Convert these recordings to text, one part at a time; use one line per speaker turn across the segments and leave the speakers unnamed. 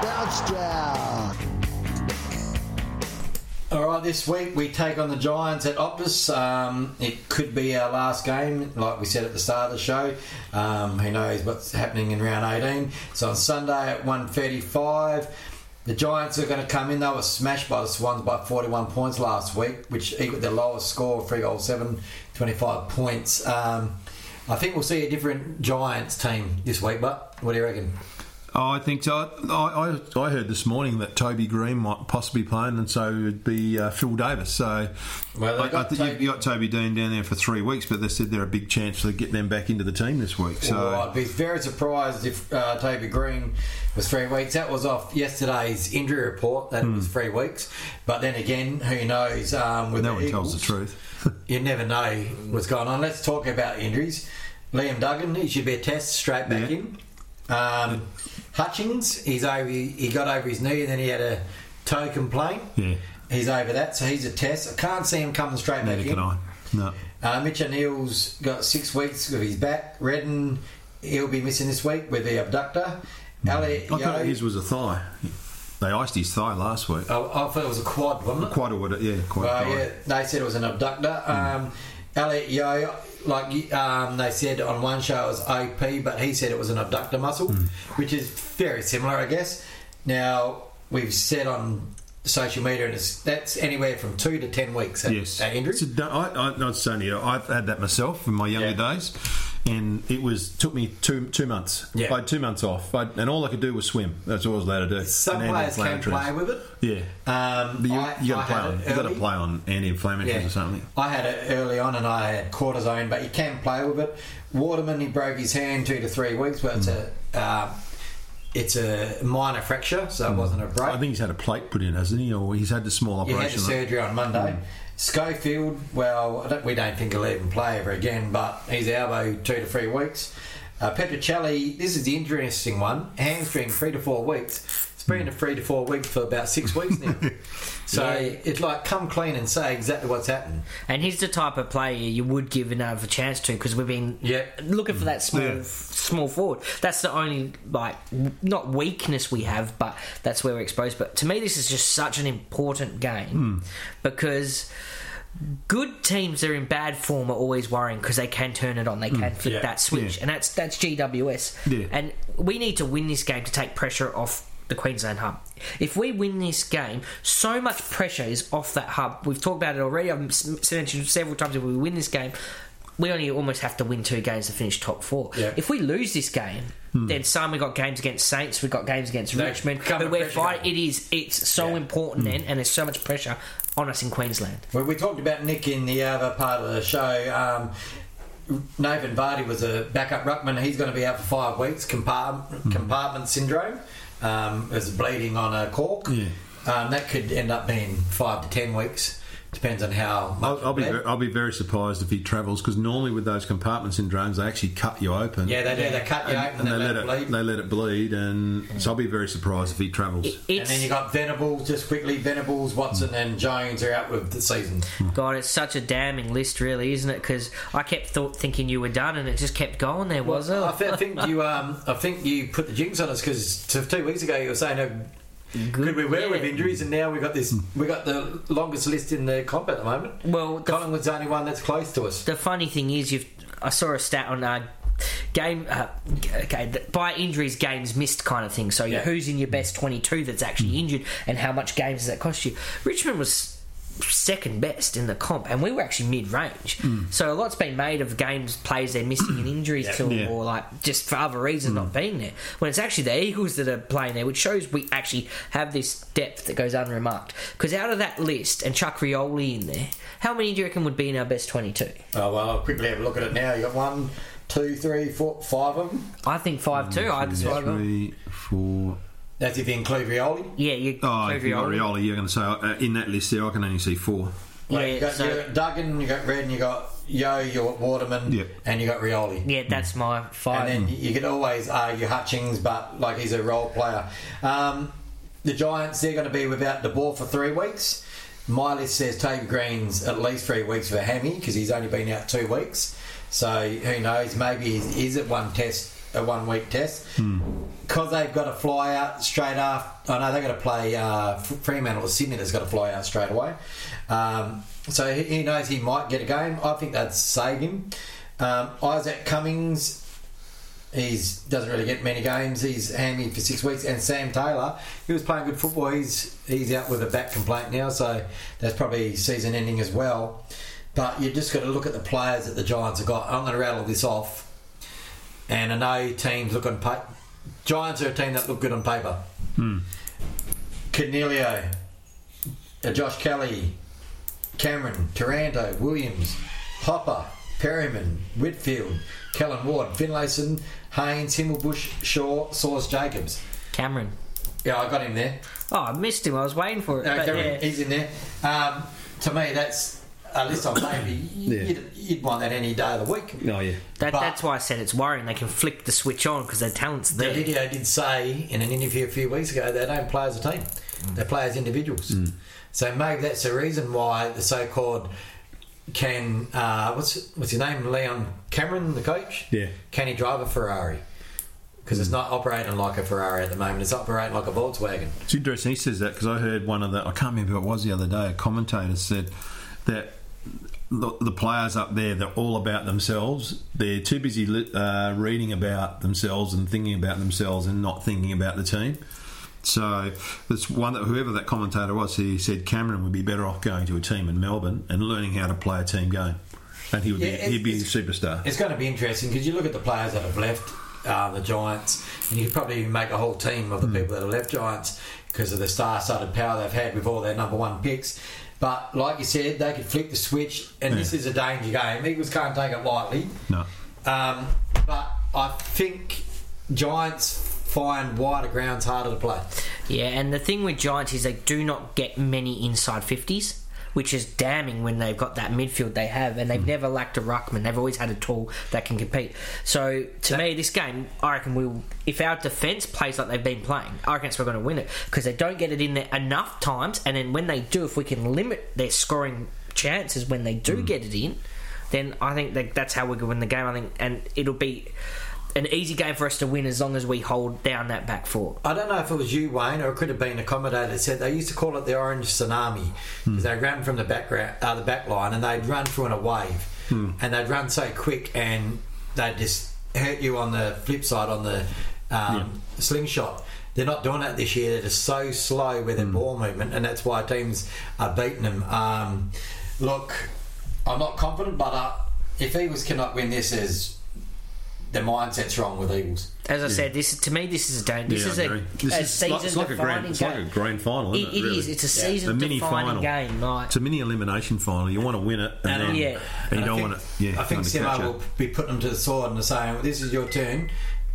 Bounce Jack.
All right, this week we take on the Giants at Optus. Um, it could be our last game, like we said at the start of the show. Um, who knows what's happening in round 18? So on Sunday at 1.35, the Giants are going to come in. They were smashed by the Swans by 41 points last week, which equaled their lowest score, 3 goals, 7, 25 points. Um, I think we'll see a different Giants team this week, but what do you reckon?
Oh, I think so. I, I, I heard this morning that Toby Greene might possibly play, and so it would be uh, Phil Davis. So
Well,
I, I
got
think
Toby-
you've got Toby Dean down there for three weeks, but they said they're a big chance to get them back into the team this week. So
Well, I'd be very surprised if uh, Toby Greene was three weeks. That was off yesterday's injury report that it was three weeks. But then again, who knows? Um, with
Hmm. no one tells the truth.
You never know what's going on. Let's talk about injuries. Liam Duggan, he should be a test straight back
Yeah.
in. Um, Hutchings, he's over. He got over his knee, and then he had a toe complaint.
Yeah.
He's over that, so he's a test. I can't see him coming straight back
Neither
in.
can I. No.
Uh, Mitch O'Neill's got six weeks with his back. Redden, he'll be missing this week with the abductor. Elliot
Hmm. I thought his was a thigh. They iced his thigh last week.
oh, I thought it was a quad, wasn't it?
A what? Yeah, quite
Well,
a thigh.
yeah, they said it was an abductor. Um, Elliot Yeo, like um, they said on one show, it was OP, but he said it was an abductor muscle,
Hmm.
which is very similar, I guess. Now we've said on social media, and it's, that's anywhere from two to ten weeks. That,
Yes,
that injury.
It's a, I, I, you know, I've had that myself in my younger
Yeah.
days, and it was took me two two months.
Yeah.
I had two months off, I, and all I could do was swim. That's all I was allowed to do.
Some
And
players can play with it.
Yeah,
Um,
but you,
I-
you got to play on. You got to play on anti-inflammatories or something.
I had it early on and I had cortisone, but you can play with it. Waterman, he broke his hand two to three weeks, but it's a uh, it's a minor fracture, so it wasn't a break.
I think he's had a plate put in, hasn't he? Or he's had the small operation.
he had the surgery on Monday. Schofield, well, I don't, we don't think he'll even play ever again, but he's elbow two to three weeks. Uh, Petruccelle, this is the interesting one. Hamstring three to four weeks. It's been to three to four weeks for about six weeks now. so it's like come clean and say exactly what's happened.
And he's the type of player you would give another chance to because we've been
Yeah.
looking for that small
Yeah.
small forward. That's the only like not weakness we have, but that's where we're exposed. But to me, this is just such an important game because. Good teams that are in bad form are always worrying because they can turn it on, they can flip
Yeah.
that switch,
Yeah.
and that's that's GWS.
Yeah.
And we need to win this game to take pressure off the Queensland hub. If we win this game, so much pressure is off that hub. We've talked about it already. I've mentioned several times. If we win this game, we only almost have to win two games to finish top four.
Yeah.
If we lose this game,
Hmm.
then some we got games against Saints, we got games against Richmond. But we're
pressure
fight.
game.
It is. It's so
Yeah.
important
Hmm.
then, and there's so much pressure on us in Queensland.
Well, we talked about Nick in the other part of the show. Um, Nathan Vardy was a backup ruckman. He's going to be out for five weeks. Compartment, compartment syndrome. Um, is bleeding on a cork.
Yeah.
Um, that could end up being five to ten weeks. Depends on how much.
I'll, I'll be
bled.
very, I'll be very surprised if he travels because normally with those compartment syndromes they actually cut you open.
yeah, they do. They cut you open
and they let
it
it
bleed.
they let it bleed, and so I'll be very surprised if he travels.
It-
and then you got Venables, just quickly, Venables, Watson, hmm. and Jones are out with the season. Hmm.
God, it's such a damning list, really, isn't it? Because I kept thought, thinking you were done, and it just kept going. There was
Well, I,
it.
I think you, um, I think you put the jinx on us because two weeks ago you were saying how good we were
yeah.
with injuries, and now we got this. We got the longest list in the comp at the moment.
Well, the,
Collingwood's the only one that's close to us.
the funny thing is, you've I saw a stat on uh, game uh, okay by injuries games missed kind of thing. So
Yeah.
who's in your best twenty two that's actually injured, and how much games does that cost you? Richmond was second best in the comp, and we were actually mid range. Hmm. So a lot's been made of games players they're missing and injuries to,
Yeah.
or like just for other reasons not hmm. being there. When it's actually the Eagles that are playing there, which shows we actually have this depth that goes unremarked. Because out of that list, and Chuck Rioli in there, how many do you reckon would be in our best twenty two?
Oh well, I'll quickly have a look at it now. You got one, two, three, four, five of them.
I think five two. I'd
Two,
describe them.
three, four.
That's if you include Rioli.
Yeah, you.
Oh, if you got
Rioli.
Rioli, you're going to say uh, in that list there, I can only see four.
Like,
Yeah,
you got,
so-
got Duggan, you got Red, and you got Yeo, you got Waterman,
Yep.
and you got Rioli.
Yeah, that's my final.
And
five.
then you could always argue Hutchings, but like he's a role player. Um, the Giants, they're going to be without the ball for three weeks. My list says Toby Greene's at least three weeks for Hammy because he's only been out two weeks. So who knows? Maybe he is at one test a one week test because they've got to fly out straight after. I know they've got to play uh, Fremantle or Sydney. That's got to fly out straight away. Um, so he, he knows he might get a game. I think that'd save him. Um, Isaac Cummings. he doesn't really get many games. He's hammy for six weeks, and Sam Taylor, he was playing good football. He's he's out with a back complaint now, so that's probably season ending as well. But you just got to look at the players that the Giants have got. I'm going to rattle this off, and I know teams look on pa- Giants are a team that look good on paper. Coniglio, uh, Josh Kelly, Cameron, Taranto, Williams, Hopper, Perryman, Whitfield, Callan Ward, Finlayson, Haynes, Himmelberg, Shaw, Source, Jacobs.
Cameron.
Yeah, I got him there.
Oh, I missed him. I was waiting for it.
No,
but
Cameron,
yeah.
he's in there. Um, to me, that's a list on paper.
Yeah.
You'd, you'd want that any day of the week.
Oh yeah.
That,
but-
that's why I said it's worrying. They can flick the switch on because their talent's
The
there.
video did say in an interview a few weeks ago they don't play as a team; mm. they play as individuals. Mm. So maybe that's the reason why the so-called can uh, what's what's his name Leon Cameron, the coach.
Yeah.
Can he drive a Ferrari? Because it's mm. not operating like a Ferrari at the moment; it's operating like a Volkswagen.
It's interesting he says that because I heard one of the I can't remember who it was the other day. A commentator said that the, the players up there they're all about themselves. They're too busy uh, reading about themselves and thinking about themselves and not thinking about the team. So there's one that whoever that commentator was, he said Cameron would be better off going to a team in Melbourne and learning how to play a team game, and he would
Yeah,
be, he'd be a superstar.
It's going to be interesting because you look at the players that have left uh, the Giants, and you could probably make a whole team of the people that have left Giants because of the star-studded power they've had with all their number one picks. But like you said, they could flick the switch, and this is a danger game. Eagles can't take it lightly.
No,
Um, but I think Giants find wider grounds harder to play.
Yeah, and the thing with Giants is they do not get many inside 50s, which is damning when they've got that midfield they have, and they've hmm. never lacked a ruckman. They've always had a tool that can compete. So, to me, this game, I reckon we'll. If our defence plays like they've been playing, I reckon we're going to win it because they don't get it in there enough times, and then when they do, if we can limit their scoring chances when they do hmm. get it in, then I think that that's how we can win the game. I think, and it'll be an easy game for us to win as long as we hold down that back four.
I don't know if it was you, Wayne, or it could have been a commentator that said they used to call it the orange tsunami because they ran from the background, uh, the back line, and they'd run through in a wave, and they'd run so quick, and they'd just hurt you on the flip side on the um, slingshot. They're not doing that this year. They're just so slow with their ball movement, and that's why teams are beating them. Um, look, I'm not confident, but uh, if Eagles cannot win this, is the mindset's wrong with Eagles.
As I said, this is, to me this is a game. This
Yeah,
is
I
a,
agree.
a
is
season
like, it's like a
defining
grand, it's like a grand final,
It,
isn't it?
it
really?
is. It's a
Yeah.
season
a mini
defining
final.
game. Like,
It's a mini elimination final. You want to win it, and,
And,
then
Yeah.
and you
And I
don't
think-
want to. Yeah,
I think
undercatch
Simo will be putting them to the sword and saying, well, "This is your turn.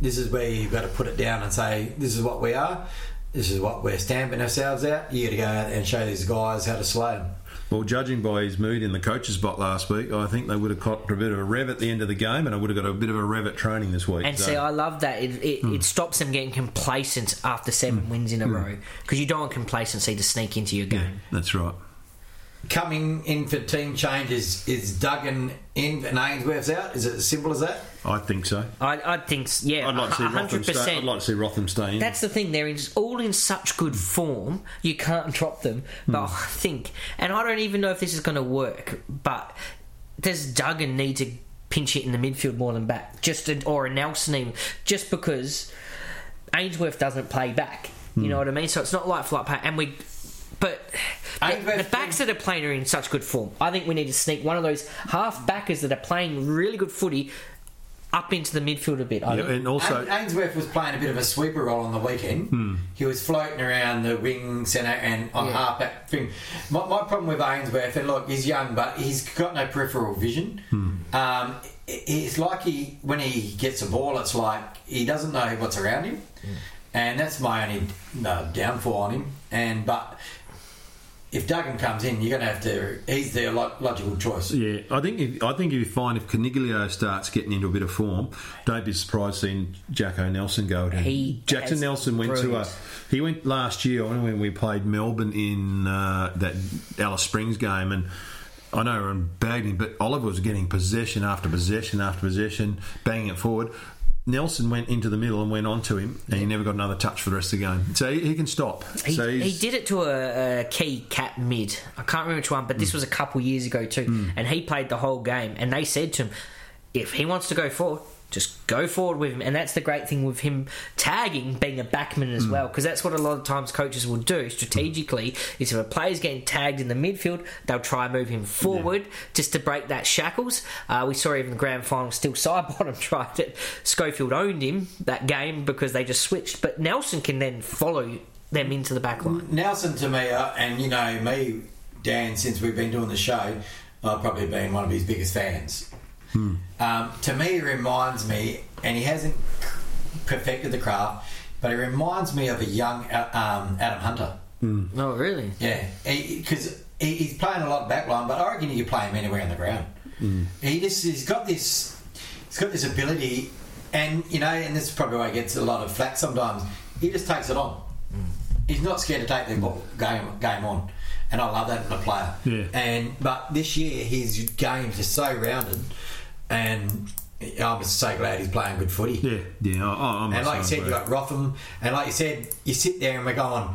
This is where you've got to put it down and say, this is what we are. This is what we're stamping ourselves out. You got to go out and show these guys how to slay them."
Well, judging by his mood in the coach's spot last week, I think they would have caught a bit of a rev at the end of the game, and I would have got a bit of a rev at training this week.
and
so-
see, I love that. It, it,
Hmm.
it stops them getting complacent after seven wins in a row because you don't want complacency to sneak into your
yeah,
game.
that's right.
Coming in for team changes is Duggan in and Ainsworth's out. Is it as simple as that?
I think so.
I, I think, s- yeah,
I'd like to see Rotham stay. I'd like to see Rotham stay in.
That's the thing; they're in, all in such good form, you can't drop them. But
Hmm.
I think, and I don't even know if this is going to work. But does Duggan need to pinch it in the midfield more than back, just a, or a Nelson even, just because Ainsworth doesn't play back? You
Hmm.
know what I mean? So it's not like flight pay, and we. But the, the backs that are playing are in such good form. I think we need to sneak one of those half backers that are playing really good footy up into the midfield a bit. I
Yeah, and also,
Ainsworth was playing a bit of a sweeper role on the weekend.
Hmm.
He was floating around the wing centre and on
Yeah.
half back thing. My, my problem with Ainsworth, and look, he's young, but he's got no peripheral vision.
Hmm.
Um, it- it's like he, when he gets a ball, it's like he doesn't know what's around him, and that's my only no, downfall on him. And but if Duggan comes in, you're going to have to. He's their logical choice.
yeah, I think if, I think if you find if Coniglio starts getting into a bit of form, don't be surprised seeing Jacko Nelson go to him.
He
Jackson Nelson went
brilliant.
to a. He went last year when we played Melbourne in uh, that Alice Springs game, and I know and bagged him, but Oliver was getting possession after possession after possession, banging it forward. Nelson went into the middle and went on to him, and he never got another touch for the rest of the game. So he, he can stop.
He,
so
he did it to a, a key cat mid. I can't remember which one, but this hmm. was a couple years ago too. Hmm. And he played the whole game. And they said to him, if he wants to go forward, just go forward with him. And that's the great thing with him tagging being a backman as well, because that's what a lot of times coaches will do strategically. Is if a player's getting tagged in the midfield, they'll try and move him forward just to break that shackles. Uh, we saw even the grand final, Steele Sidebottom tried it. Schofield owned him that game because they just switched. But Nelson can then follow them into the back line.
Nelson to me, uh, and you know me, Dan, since we've been doing the show, I've probably been one of his biggest fans. Um, to me, he reminds me, and he hasn't perfected the craft, but he reminds me of a young uh, um, Adam Hunter.
Oh, really?
Yeah, because he, he's playing a lot backline, but I reckon you could play him anywhere on the ground. He just he's got this he's got this ability, and you know, and this is probably why he gets a lot of flack sometimes. He just takes it on. He's not scared to take the ball, game game on, and I love that in a player.
Yeah.
And but this year his game's just so rounded, and I'm just so glad he's playing good footy.
yeah, yeah. I, I'm
And like you said, you
glad.
got Rotham, and like you said, you sit there and we're going,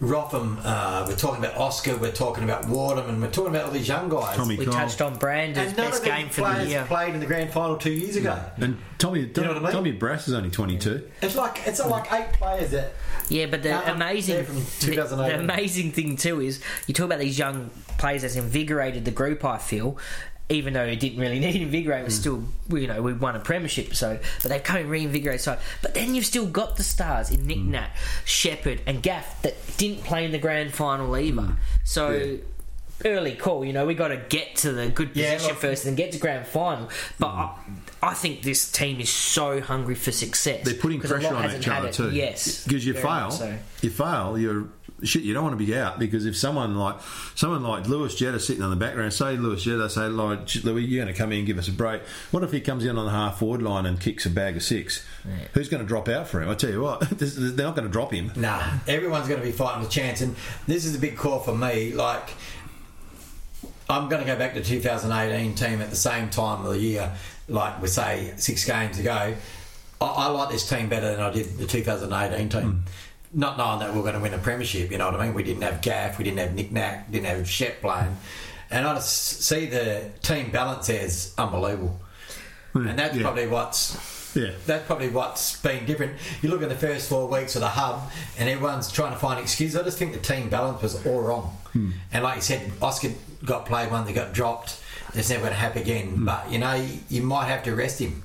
Rotham, uh, we're talking about Oscar, we're talking about Wardham, and we're talking about all these young guys.
Tommy
We
Cole.
touched on Brandon's
and none
best
of
game for the
players
year.
played in the grand final two years ago.
And Tommy, you
know what I mean?
Tommy Barrass is only 22.
It's like it's like eight players that
Yeah, but the amazing,
from
the, the amazing thing too is you talk about these young players that's invigorated the group. I feel, even though it didn't really need invigorate, was hmm. still you know we won a premiership, so but they've come and reinvigorate. So, but then you've still got the stars in Nick hmm. Nat, Sheppard, and Gaff that didn't play in the grand final either. Hmm. So. Early call, you know, we got to get to the good
Yeah,
position
look-
first and get to grand final. But I, I think this team is so hungry for success.
They're putting pressure on each other too.
Yes,
because you fail,
so.
you fail. You're shit. You don't want to be out because if someone like someone like Lewis Jetta sitting on the background, say Lewis Jetta, say like Louis, you're going to come in and give us a break. What if he comes in on the half forward line and kicks a bag of six? Who's going to drop out for him? I tell you what, they're not going to drop him.
Nah, everyone's going to be fighting the chance, and this is a big call for me. Like, I'm going to go back to 2018 team at the same time of the year, like we say six games ago. I, I like this team better than I did the 2018 team. Hmm. Not knowing that we are going to win a premiership, you know what I mean? We didn't have Gaff, we didn't have Nick Nack, didn't have Shep playing, and I just see the team balance as unbelievable. Mm, and that's
Yeah.
probably what's
Yeah.
that's probably what's been different. You look at the first four weeks of the hub, and everyone's trying to find excuses. I just think the team balance was all wrong. Hmm. And like you said, Oscar got played one that got dropped. It's never going to happen again. Hmm. But you know, you might have to rest him,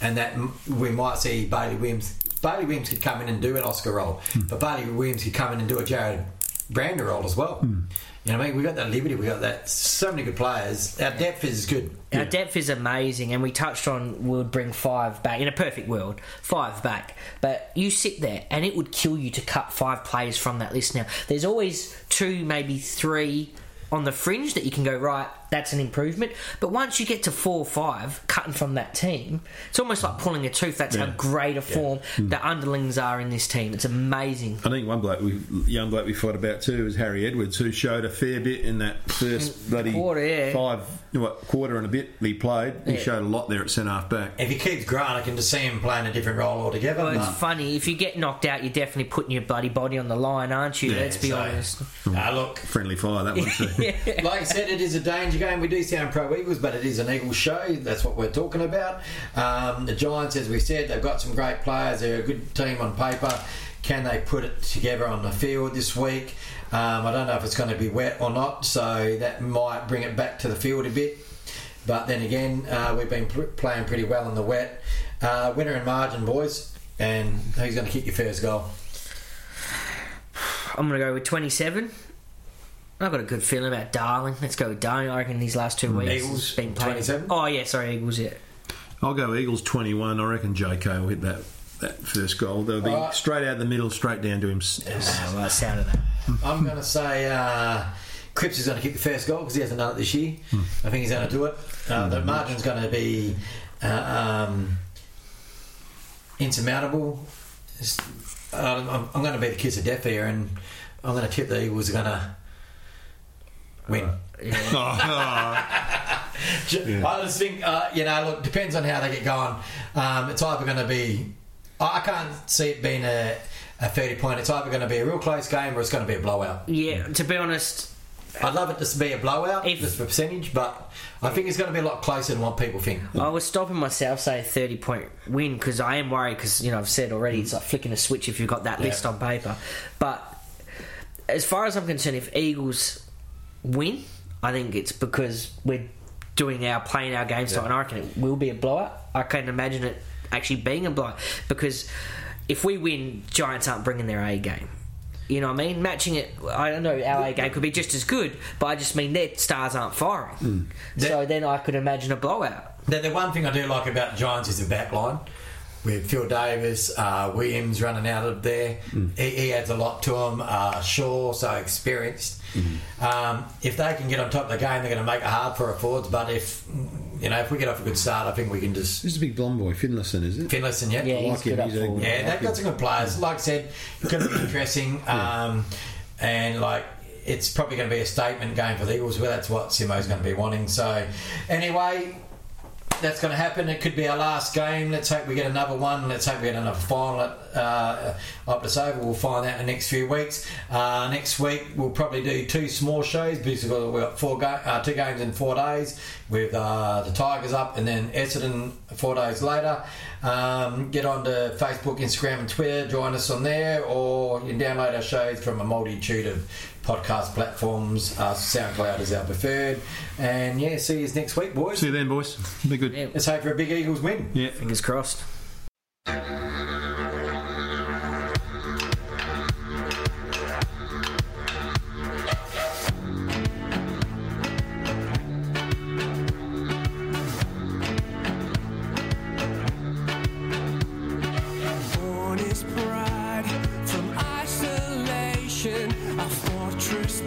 and that we might see Bailey Williams. Bailey Williams could come in and do an Oscar role, hmm. but Bailey Williams could come in and do a Jarrod Brander role as well. Hmm. You know what I mean? We got that liberty. We got that. So many good players. Our depth is good.
Our depth is amazing, and we touched on we would bring five back in a perfect world, five back. But you sit there, and it would kill you to cut five players from that list. Now, there's always two, maybe three on the fringe that you can go right. That's an improvement. But once you get to four or five cutting from that team, it's almost like pulling a tooth. That's how great a form
Hmm.
the underlings are in this team. It's amazing.
I think one bloke, we, young bloke we fought about too, was Harry Edwards, who showed a fair bit in that first bloody
Quarter, yeah.
five, what, quarter and a bit he played. He
Yeah.
showed a lot there at centre half back.
If he keeps growing, I can just see him playing a different role altogether.
Well, it's
but-
funny if you get knocked out, you're definitely putting your bloody body on the line, aren't you?
Yeah,
Let's be
So,
honest.
uh, look,
Friendly fire that one too.
like I said, it is a danger game. We do sound pro Eagles, but it is an Eagles show. That's what we're talking about. Um, the Giants, as we said, they've got some great players. They're a good team on paper. Can they put it together on the field this week? Um, I don't know if it's going to be wet or not, so that might bring it back to the field a bit. But then again, uh, we've been pl- playing pretty well in the wet. Uh, winner and margin, boys. And who's going to kick your first goal?
I'm going to go with 27. I've got a good feeling about Darling. Let's go with Darling. I reckon these last two weeks
Eagles,
has been playing.
27?
Oh yeah, sorry, Eagles. Yeah,
I'll go Eagles 21. I reckon JK will hit that, that first goal. They'll be
Alright.
straight out the middle, straight down to him.
oh, well, the sound of that.
I'm going to say uh, Cripps is going to kick the first goal because he hasn't done it this year. I think he's going to do it. Uh, the margin's going to be uh, um, insurmountable. It's- I'm, I'm- I'm going to be the kiss of death here, and I'm going to tip the Eagles are going to win.
Oh,
I just think, uh, you know, look, depends on how they get going. Um, it's either going to be, I I can't see it being a, a 30 point. It's either going to be a real close game or it's going to be a blowout.
Yeah, to be honest,
I'd love it to be a blowout,
If-
just for percentage, but I think it's going to be a lot closer than what people think.
I was stopping myself say a thirty point win because I am worried because you know I've said already it's like flicking a switch if you've got that list on paper. But as far as I'm concerned, if Eagles win, I think it's because we're doing our playing our game style, and I reckon it will be a blowout. I can't imagine it actually being a blowout because if we win, Giants aren't bringing their A game. You know what I mean? Matching it, I don't know, our A game could be just as good, but I just mean their stars aren't firing. Hmm. So then I could imagine a blowout.
The, the one thing I do like about Giants is the back line. With Phil Davis, uh, Williams running out of there, he, he adds a lot to them. Uh, Shaw, so experienced. Um, if they can get on top of the game, they're going to make it hard for our forwards. But if you know, if we get off a good start, I think we can just
This is a big blonde boy, Finlayson, is it?
Finlayson, yeah,
Yeah,
I
he's
like him,
good up
a-
yeah, they've got some good players. Like I said, it's going to be interesting, um, and like it's probably going to be a statement game for the Eagles. Well, that's what Simo's going to be wanting. So, anyway, that's going to happen. It could be our last game. Let's hope we get another one. Let's hope we get another final at uh, Optus Oval. We'll find out in the next few weeks. Uh, next week we'll probably do two small shows because we've got four ga- uh, two games in four days with uh, the Tigers up and then Essendon four days later. Um, get on to Facebook, Instagram, and Twitter. Join us on there, or you can download our shows from a multitude of podcast platforms. Uh, SoundCloud is our preferred. And yeah, see you next week, boys.
See you then, boys. Be good.
Yeah,
Let's hope for a big Eagles win.
Yeah.
fingers crossed.
Our fortress